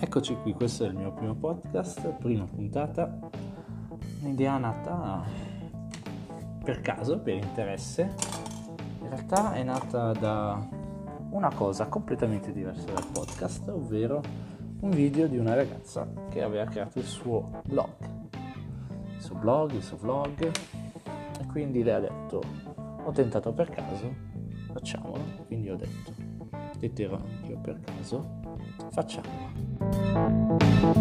Eccoci qui, questo è il mio primo podcast, prima puntata. Un'idea nata per caso, per interesse. In realtà è nata da una cosa completamente diversa dal podcast, ovvero un video di una ragazza che aveva creato il suo blog. Il suo blog, il suo vlog. E quindi lei ha detto, ho tentato per caso, facciamolo. Quindi ho detto, detterò io per caso, facciamolo. Música